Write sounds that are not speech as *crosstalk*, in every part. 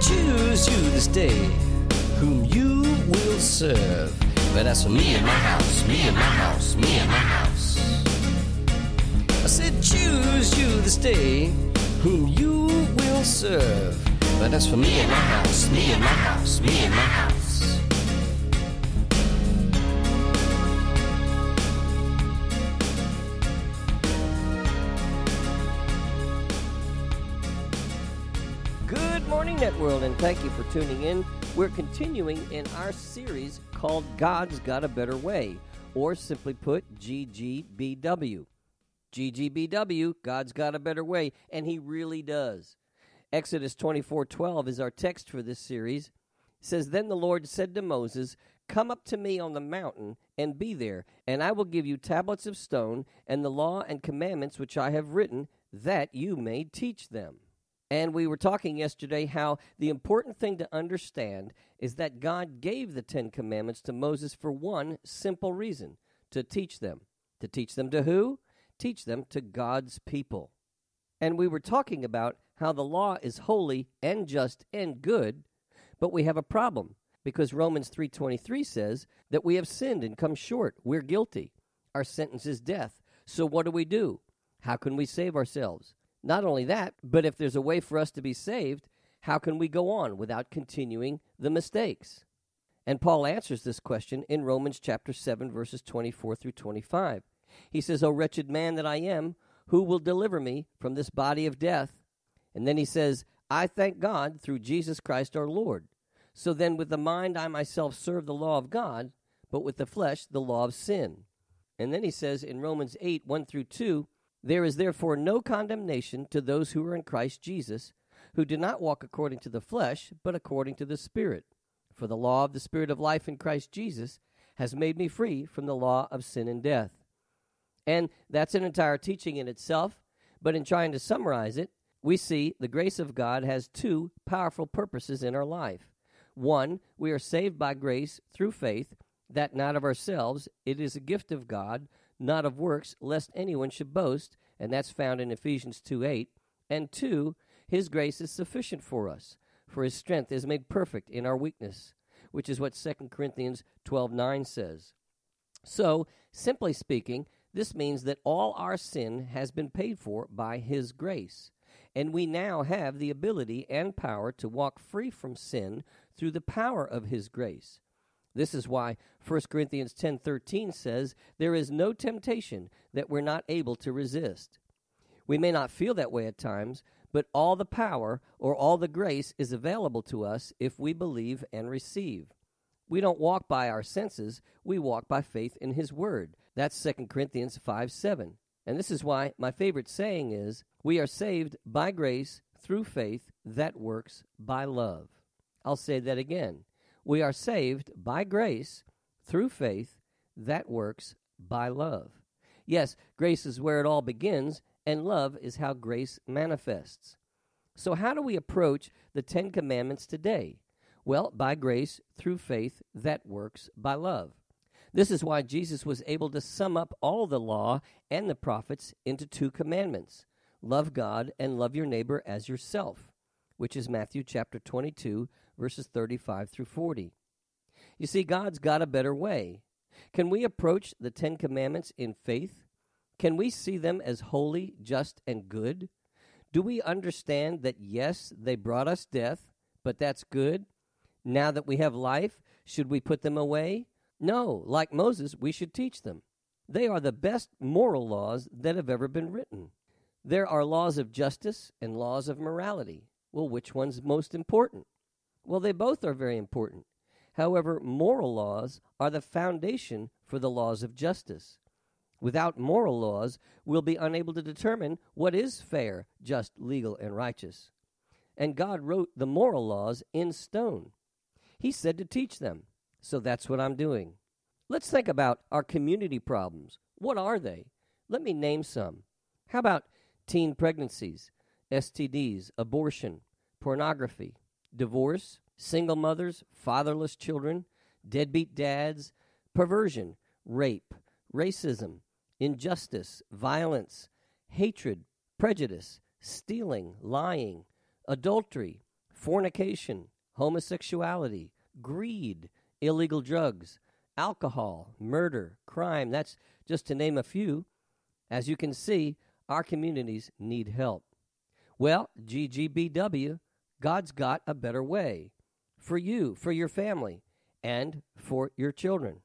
Choose you this day whom you will serve. But as for me and my house, me and my house, me and my house. I said, choose you this day whom you will serve. But as for me and my house, me and my house, me and my house. Good World, and thank you for tuning in. We're continuing in our series called God's Got a Better Way, or simply put, GGBW. GGBW, God's Got a Better Way, and He really does. Exodus 24:12 is our text for this series. It says, Then the Lord said to Moses, Come up to me on the mountain and be there, and I will give you tablets of stone and the law and commandments which I have written, that you may teach them. And we were talking yesterday how the important thing to understand is that God gave the Ten Commandments to Moses for one simple reason to teach them. To teach them to who? Teach them to God's people. And we were talking about how the law is holy and just and good, but we have a problem because Romans 3:23 says that we have sinned and come short. We're guilty. Our sentence is death. So what do we do? How can we save ourselves? Not only that, but if there's a way for us to be saved, how can we go on without continuing the mistakes? And Paul answers this question in Romans chapter 7 verses 24 through 25. He says, "O wretched man that I am, who will deliver me from this body of death?" And then he says, "I thank God through Jesus Christ our Lord." So then with the mind I myself serve the law of God, but with the flesh the law of sin. And then he says in Romans 8 1 through 2, there is therefore no condemnation to those who are in Christ Jesus, who do not walk according to the flesh, but according to the Spirit. For the law of the Spirit of life in Christ Jesus has made me free from the law of sin and death. And that's an entire teaching in itself, but in trying to summarize it, we see the grace of God has two powerful purposes in our life. One, we are saved by grace through faith, that not of ourselves, it is a gift of God not of works, lest anyone should boast, and that's found in Ephesians 2 8. And two, his grace is sufficient for us, for his strength is made perfect in our weakness, which is what 2 Corinthians twelve nine says. So, simply speaking, this means that all our sin has been paid for by his grace. And we now have the ability and power to walk free from sin through the power of his grace. This is why 1 Corinthians 10:13 says, "There is no temptation that we're not able to resist." We may not feel that way at times, but all the power or all the grace is available to us if we believe and receive. We don't walk by our senses, we walk by faith in his word. That's 2 Corinthians 5 7. And this is why my favorite saying is, We are saved by grace through faith that works by love. I'll say that again. We are saved by grace through faith that works by love. Yes, grace is where it all begins, and love is how grace manifests. So, how do we approach the Ten Commandments today? Well, by grace through faith that works by love. This is why Jesus was able to sum up all the law and the prophets into two commandments love God and love your neighbor as yourself, which is Matthew chapter 22, verses 35 through 40. You see, God's got a better way. Can we approach the Ten Commandments in faith? Can we see them as holy, just, and good? Do we understand that, yes, they brought us death, but that's good? Now that we have life, should we put them away? No, like Moses, we should teach them. They are the best moral laws that have ever been written. There are laws of justice and laws of morality. Well, which one's most important? Well, they both are very important. However, moral laws are the foundation for the laws of justice. Without moral laws, we'll be unable to determine what is fair, just, legal, and righteous. and God wrote the moral laws in stone. He said to teach them. So that's what I'm doing. Let's think about our community problems. What are they? Let me name some. How about teen pregnancies, STDs, abortion, pornography, divorce, single mothers, fatherless children, deadbeat dads, perversion, rape, racism, injustice, violence, hatred, prejudice, stealing, lying, adultery, fornication, homosexuality, greed, illegal drugs, alcohol, murder, crime. That's just to name a few. As you can see, our communities need help. Well, GGBW, God's got a better way for you, for your family, and for your children.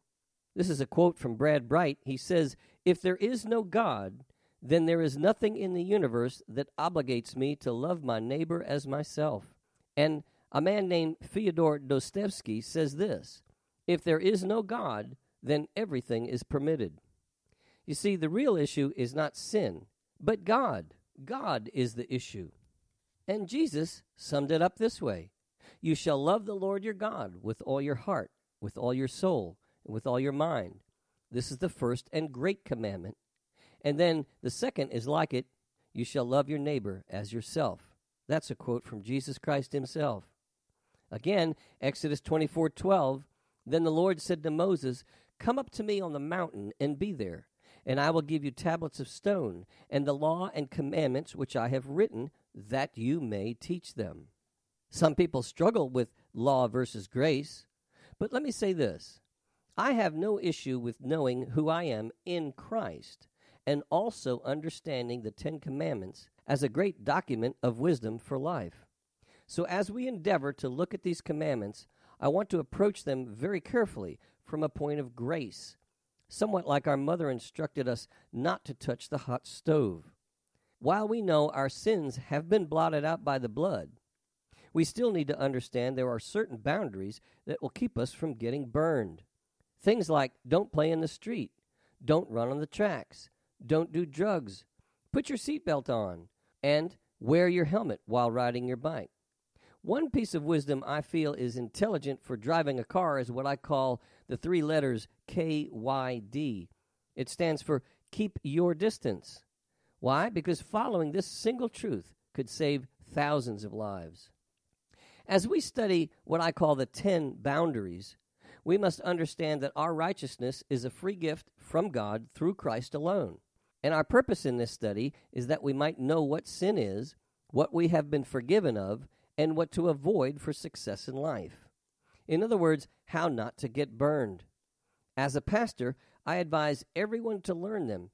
This is a quote from Brad Bright. He says, If there is no God, then there is nothing in the universe that obligates me to love my neighbor as myself. And a man named Fyodor Dostoevsky says this If there is no God, then everything is permitted. You see, the real issue is not sin, but God. God is the issue. And Jesus summed it up this way You shall love the Lord your God with all your heart, with all your soul, and with all your mind. This is the first and great commandment. And then the second is like it you shall love your neighbor as yourself. That's a quote from Jesus Christ himself. Again, Exodus 24 12. Then the Lord said to Moses, Come up to me on the mountain and be there, and I will give you tablets of stone, and the law and commandments which I have written, that you may teach them. Some people struggle with law versus grace, but let me say this I have no issue with knowing who I am in Christ and also understanding the Ten Commandments as a great document of wisdom for life. So, as we endeavor to look at these commandments, I want to approach them very carefully from a point of grace, somewhat like our mother instructed us not to touch the hot stove. While we know our sins have been blotted out by the blood, we still need to understand there are certain boundaries that will keep us from getting burned. Things like don't play in the street, don't run on the tracks, don't do drugs, put your seatbelt on, and wear your helmet while riding your bike. One piece of wisdom I feel is intelligent for driving a car is what I call the three letters KYD. It stands for keep your distance. Why? Because following this single truth could save thousands of lives. As we study what I call the 10 boundaries, we must understand that our righteousness is a free gift from God through Christ alone. And our purpose in this study is that we might know what sin is, what we have been forgiven of, and what to avoid for success in life. In other words, how not to get burned. As a pastor, I advise everyone to learn them,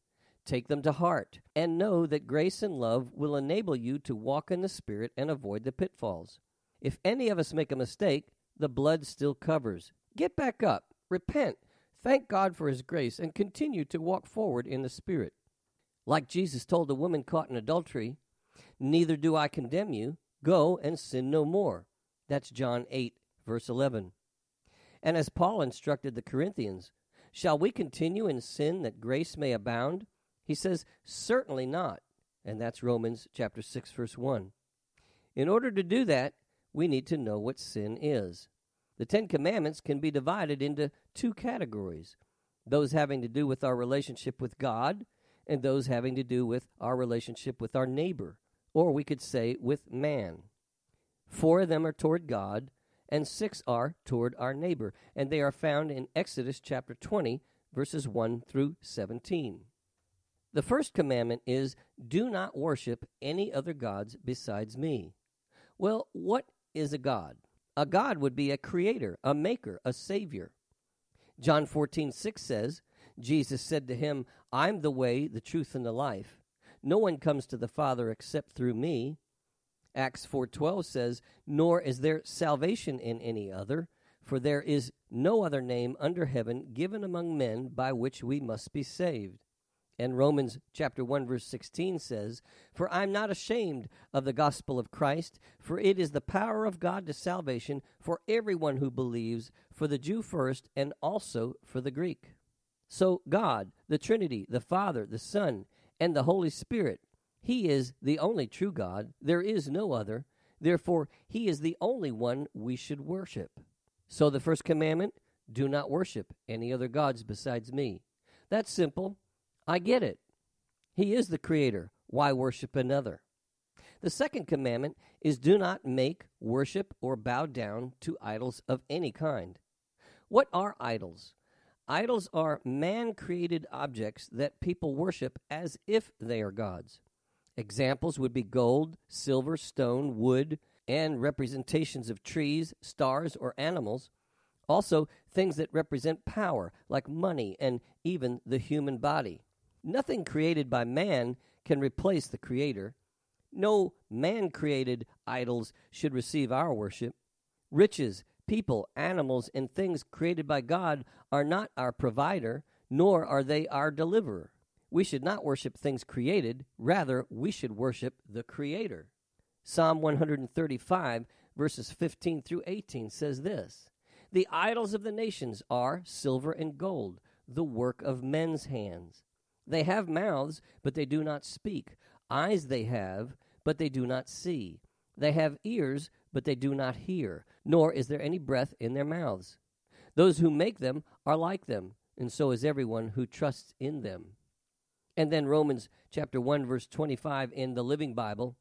take them to heart, and know that grace and love will enable you to walk in the Spirit and avoid the pitfalls. If any of us make a mistake, the blood still covers. Get back up, repent, thank God for His grace, and continue to walk forward in the Spirit. Like Jesus told the woman caught in adultery, Neither do I condemn you. Go and sin no more. That's John 8, verse 11. And as Paul instructed the Corinthians, Shall we continue in sin that grace may abound? He says, Certainly not. And that's Romans chapter 6, verse 1. In order to do that, we need to know what sin is. The Ten Commandments can be divided into two categories those having to do with our relationship with God and those having to do with our relationship with our neighbor, or we could say with man. Four of them are toward God, and six are toward our neighbor, and they are found in Exodus chapter 20, verses 1 through 17. The first commandment is do not worship any other gods besides me. Well, what is a god? A god would be a creator, a maker, a savior. John 14, 6 says, Jesus said to him, I'm the way, the truth, and the life. No one comes to the Father except through me. Acts 4:12 says, "Nor is there salvation in any other, for there is no other name under heaven given among men by which we must be saved." And Romans chapter 1 verse 16 says, "For I'm not ashamed of the gospel of Christ, for it is the power of God to salvation for everyone who believes, for the Jew first and also for the Greek." So, God, the Trinity, the Father, the Son, and the Holy Spirit, He is the only true God. There is no other. Therefore, he is the only one we should worship. So the first commandment do not worship any other gods besides me. That's simple. I get it. He is the creator. Why worship another? The second commandment is do not make, worship, or bow down to idols of any kind. What are idols? Idols are man created objects that people worship as if they are gods. Examples would be gold, silver, stone, wood, and representations of trees, stars, or animals. Also, things that represent power, like money and even the human body. Nothing created by man can replace the Creator. No man created idols should receive our worship. Riches, people, animals, and things created by God are not our provider, nor are they our deliverer. We should not worship things created, rather, we should worship the Creator. Psalm 135, verses 15 through 18 says this The idols of the nations are silver and gold, the work of men's hands. They have mouths, but they do not speak. Eyes they have, but they do not see. They have ears, but they do not hear, nor is there any breath in their mouths. Those who make them are like them, and so is everyone who trusts in them. And then Romans chapter 1 verse 25 in the Living Bible,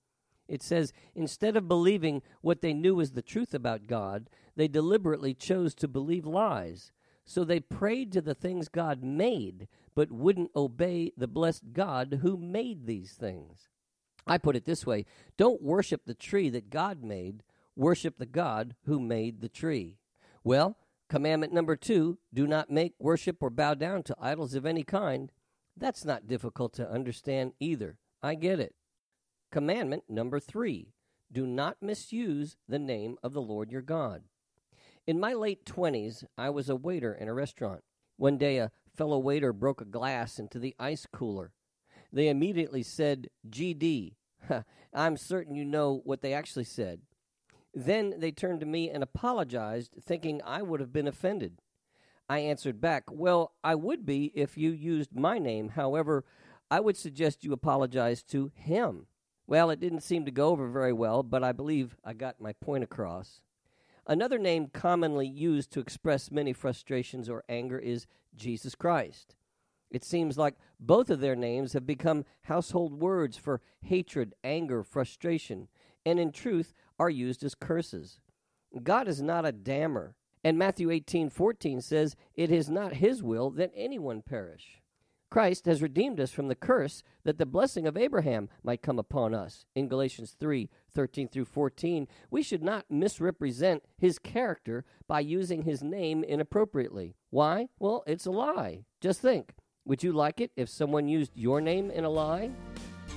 it says, instead of believing what they knew was the truth about God, they deliberately chose to believe lies. So they prayed to the things God made, but wouldn't obey the blessed God who made these things. I put it this way don't worship the tree that God made, worship the God who made the tree. Well, commandment number two do not make, worship, or bow down to idols of any kind. That's not difficult to understand either. I get it. Commandment number three do not misuse the name of the Lord your God. In my late 20s, I was a waiter in a restaurant. One day, a fellow waiter broke a glass into the ice cooler. They immediately said, GD. *laughs* I'm certain you know what they actually said. Then they turned to me and apologized, thinking I would have been offended. I answered back, Well, I would be if you used my name. However, I would suggest you apologize to him. Well, it didn't seem to go over very well, but I believe I got my point across. Another name commonly used to express many frustrations or anger is Jesus Christ. It seems like both of their names have become household words for hatred, anger, frustration, and in truth are used as curses. God is not a damner. And Matthew 18 14 says, It is not his will that anyone perish. Christ has redeemed us from the curse that the blessing of Abraham might come upon us. In Galatians 3 13 through 14, we should not misrepresent his character by using his name inappropriately. Why? Well, it's a lie. Just think would you like it if someone used your name in a lie?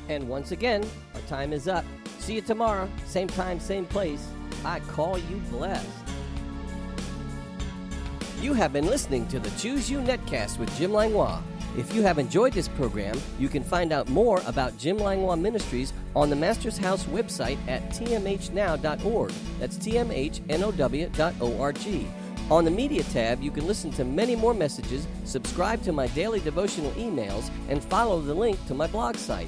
And once again, our time is up. See you tomorrow, same time, same place. I call you blessed. You have been listening to the Choose You Netcast with Jim Langlois. If you have enjoyed this program, you can find out more about Jim Langlois Ministries on the Master's House website at tmhnow.org. That's tmhnow.org. On the Media tab, you can listen to many more messages, subscribe to my daily devotional emails, and follow the link to my blog site.